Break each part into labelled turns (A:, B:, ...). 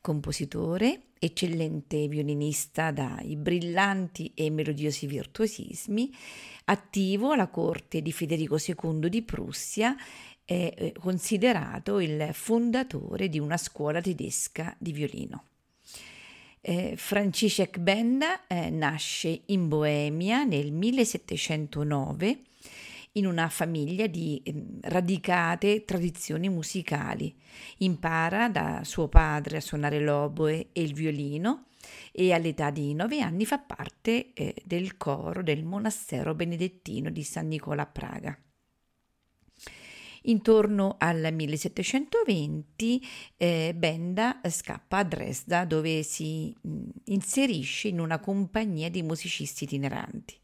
A: compositore, eccellente violinista dai brillanti e melodiosi virtuosismi, attivo alla corte di Federico II di Prussia, è eh, considerato il fondatore di una scuola tedesca di violino. Eh, Franciszek Benda eh, nasce in Boemia nel 1709 in una famiglia di ehm, radicate tradizioni musicali. Impara da suo padre a suonare l'oboe e il violino e all'età di nove anni fa parte eh, del coro del monastero benedettino di San Nicola a Praga. Intorno al 1720 eh, Benda scappa a Dresda dove si mh, inserisce in una compagnia di musicisti itineranti.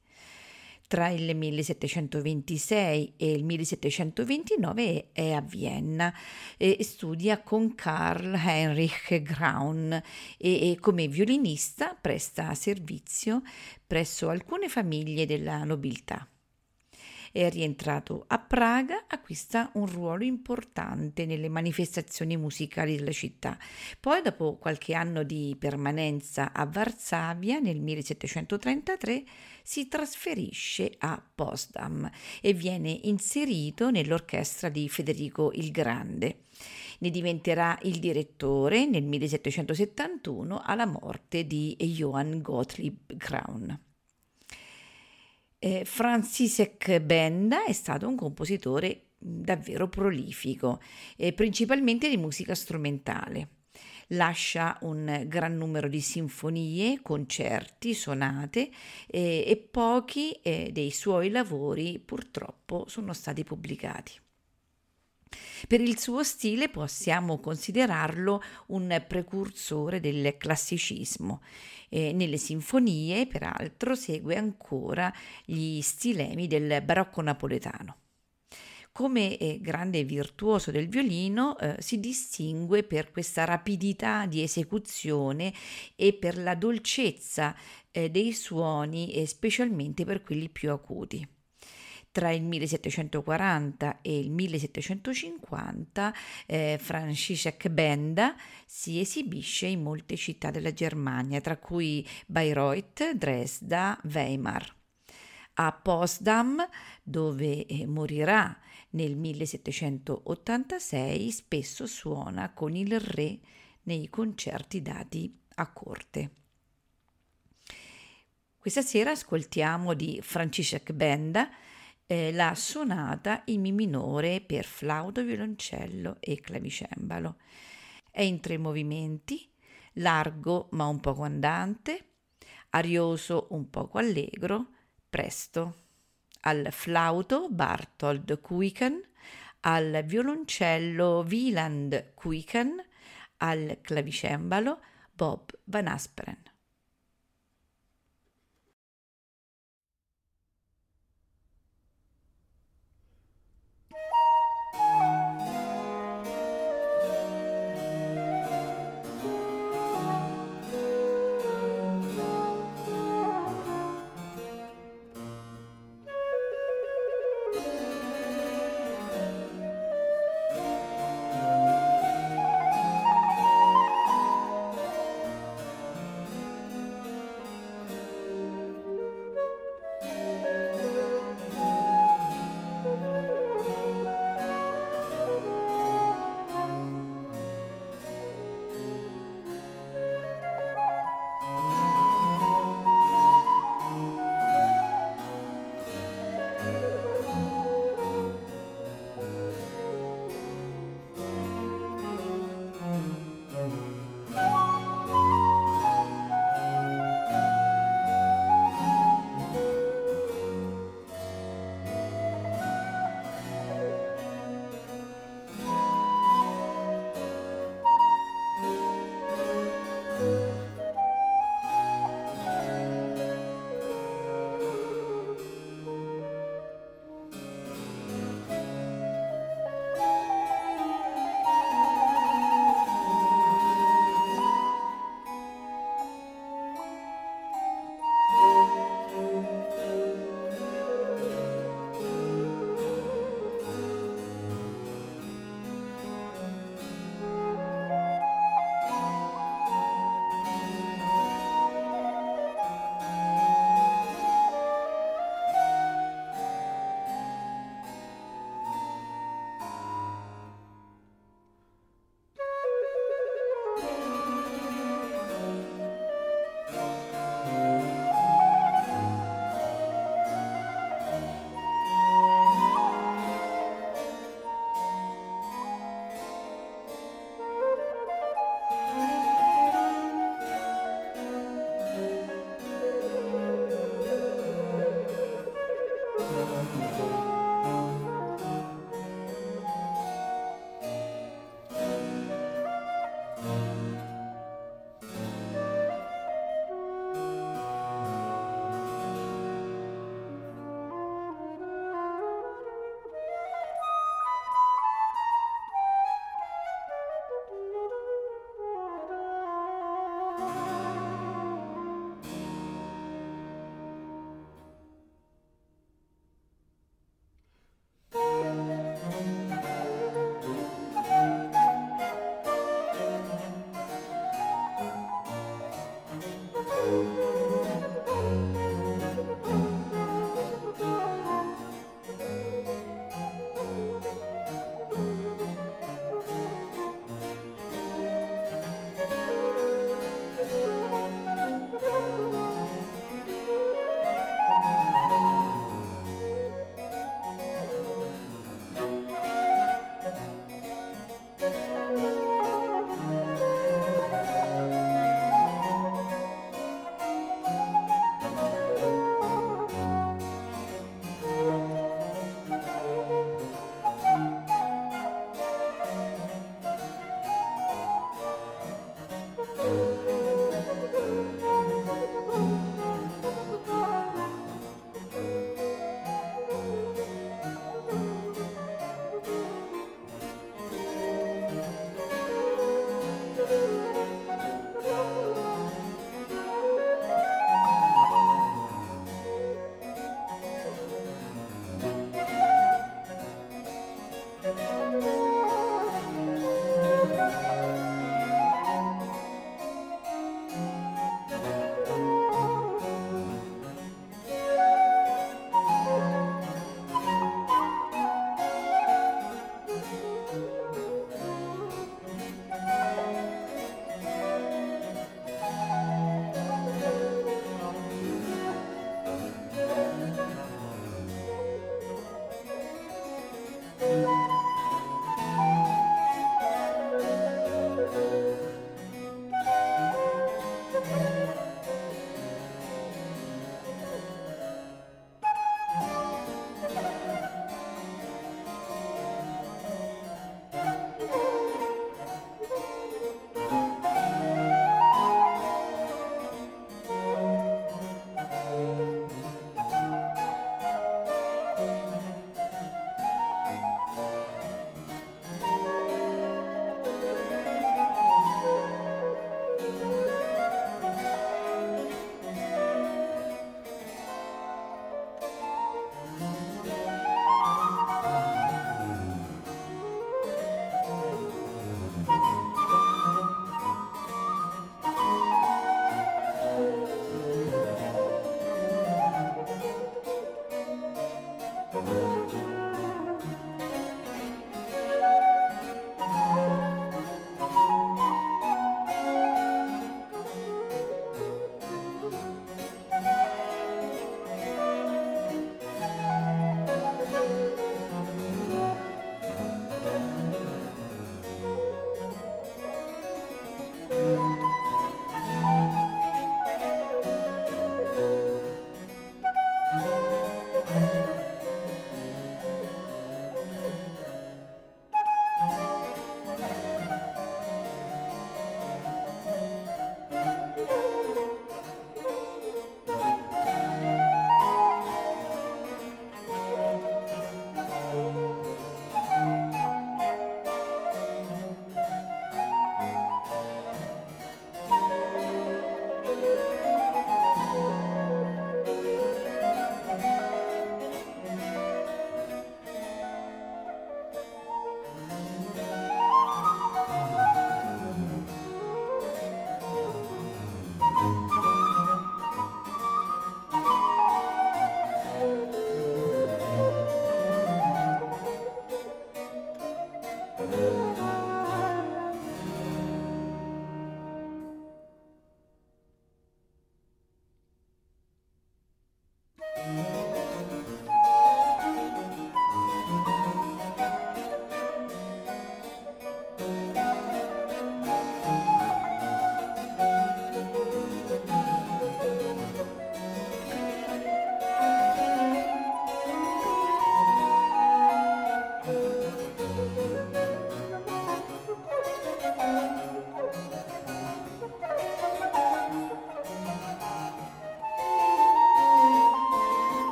A: Tra il 1726 e il 1729 è a Vienna e studia con Karl Heinrich Graun e, e come violinista presta servizio presso alcune famiglie della nobiltà è rientrato a Praga, acquista un ruolo importante nelle manifestazioni musicali della città. Poi, dopo qualche anno di permanenza a Varsavia, nel 1733, si trasferisce a Potsdam e viene inserito nell'orchestra di Federico il Grande. Ne diventerà il direttore nel 1771 alla morte di Johann Gottlieb Graun. Eh, Francisek Benda è stato un compositore davvero prolifico, eh, principalmente di musica strumentale. Lascia un gran numero di sinfonie, concerti, sonate eh, e pochi eh, dei suoi lavori purtroppo sono stati pubblicati. Per il suo stile possiamo considerarlo un precursore del classicismo. E nelle sinfonie, peraltro, segue ancora gli stilemi del barocco napoletano. Come eh, grande virtuoso del violino eh, si distingue per questa rapidità di esecuzione e per la dolcezza eh, dei suoni, specialmente per quelli più acuti tra il 1740 e il 1750 eh, Franciszek Benda si esibisce in molte città della Germania, tra cui Bayreuth, Dresda, Weimar. A Potsdam, dove eh, morirà nel 1786, spesso suona con il re nei concerti dati a corte. Questa sera ascoltiamo di Franciszek Benda eh, la sonata in Mi minore per flauto, violoncello e clavicembalo. È in tre movimenti, largo ma un poco andante, arioso un poco allegro, presto. Al flauto Barthold Kuiken, al violoncello Wieland Kuiken, al clavicembalo Bob Van Asperen.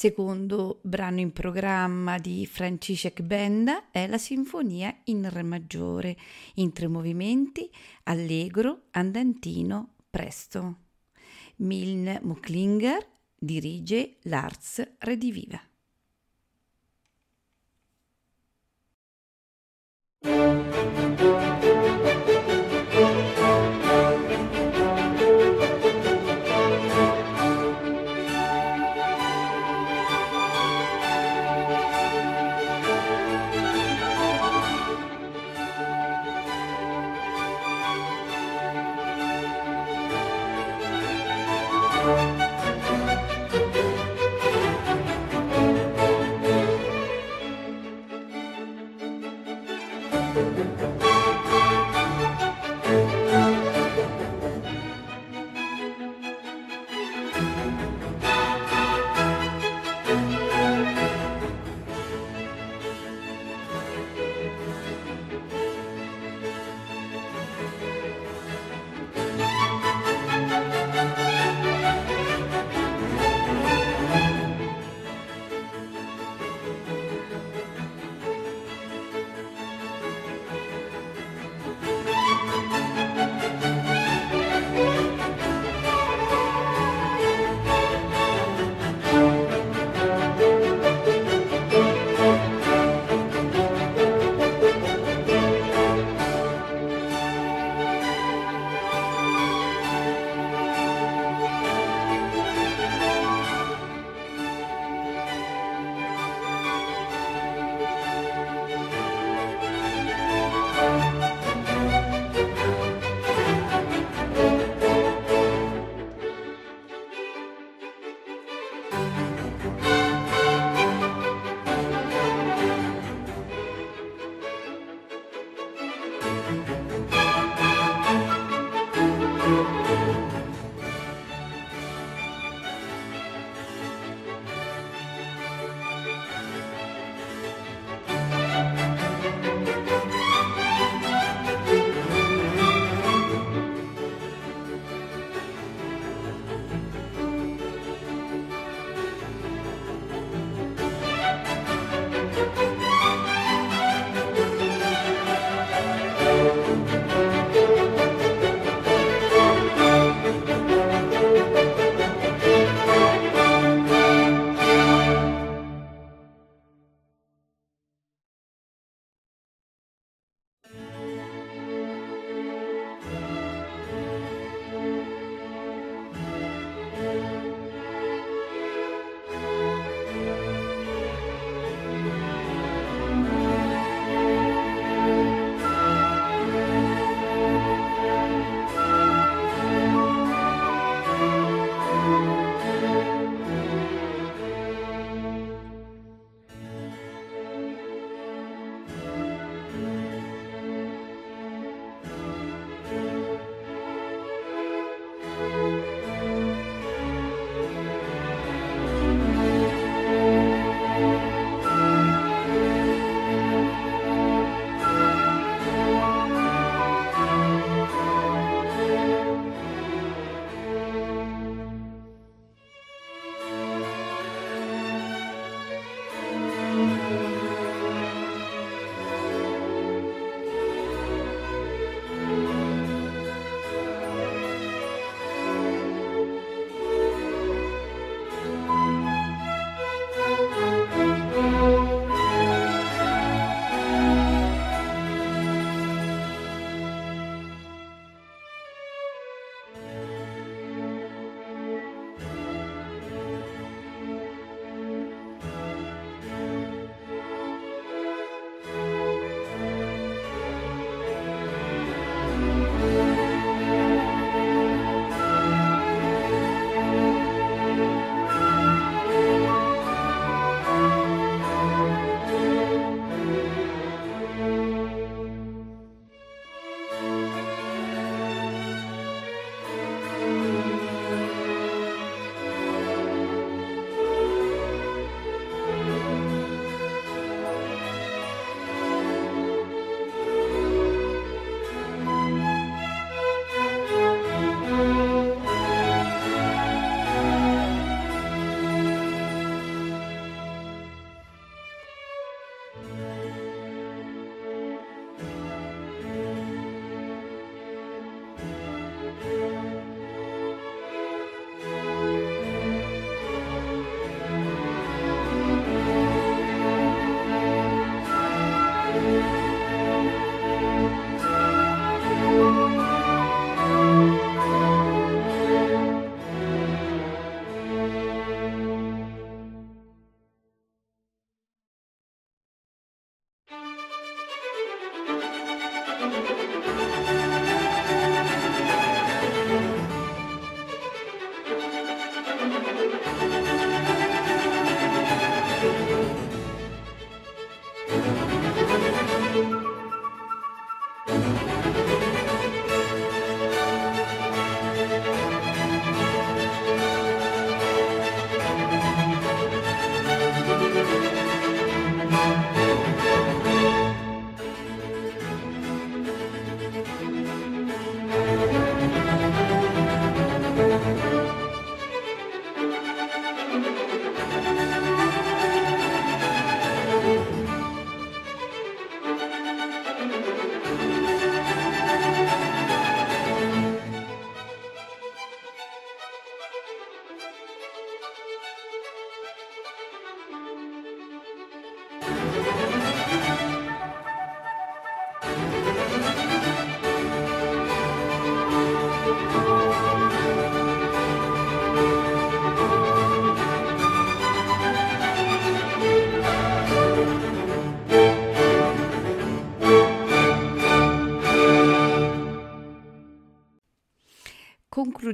A: Secondo brano in programma di Franciszek Benda è la Sinfonia in Re maggiore, in tre movimenti, allegro, andantino, presto. Milne Mucklinger dirige l'Arts Rediviva. Música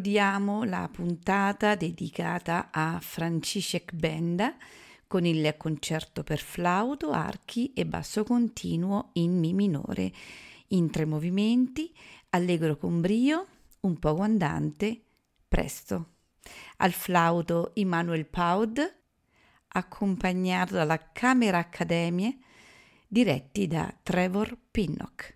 A: concludiamo la puntata dedicata a Franciszek Benda con il concerto per flauto, archi e basso continuo in Mi minore, in tre movimenti, allegro con brio, un poco andante, presto. Al flauto Immanuel Paud, accompagnato dalla Camera Accademie, diretti da Trevor Pinnock.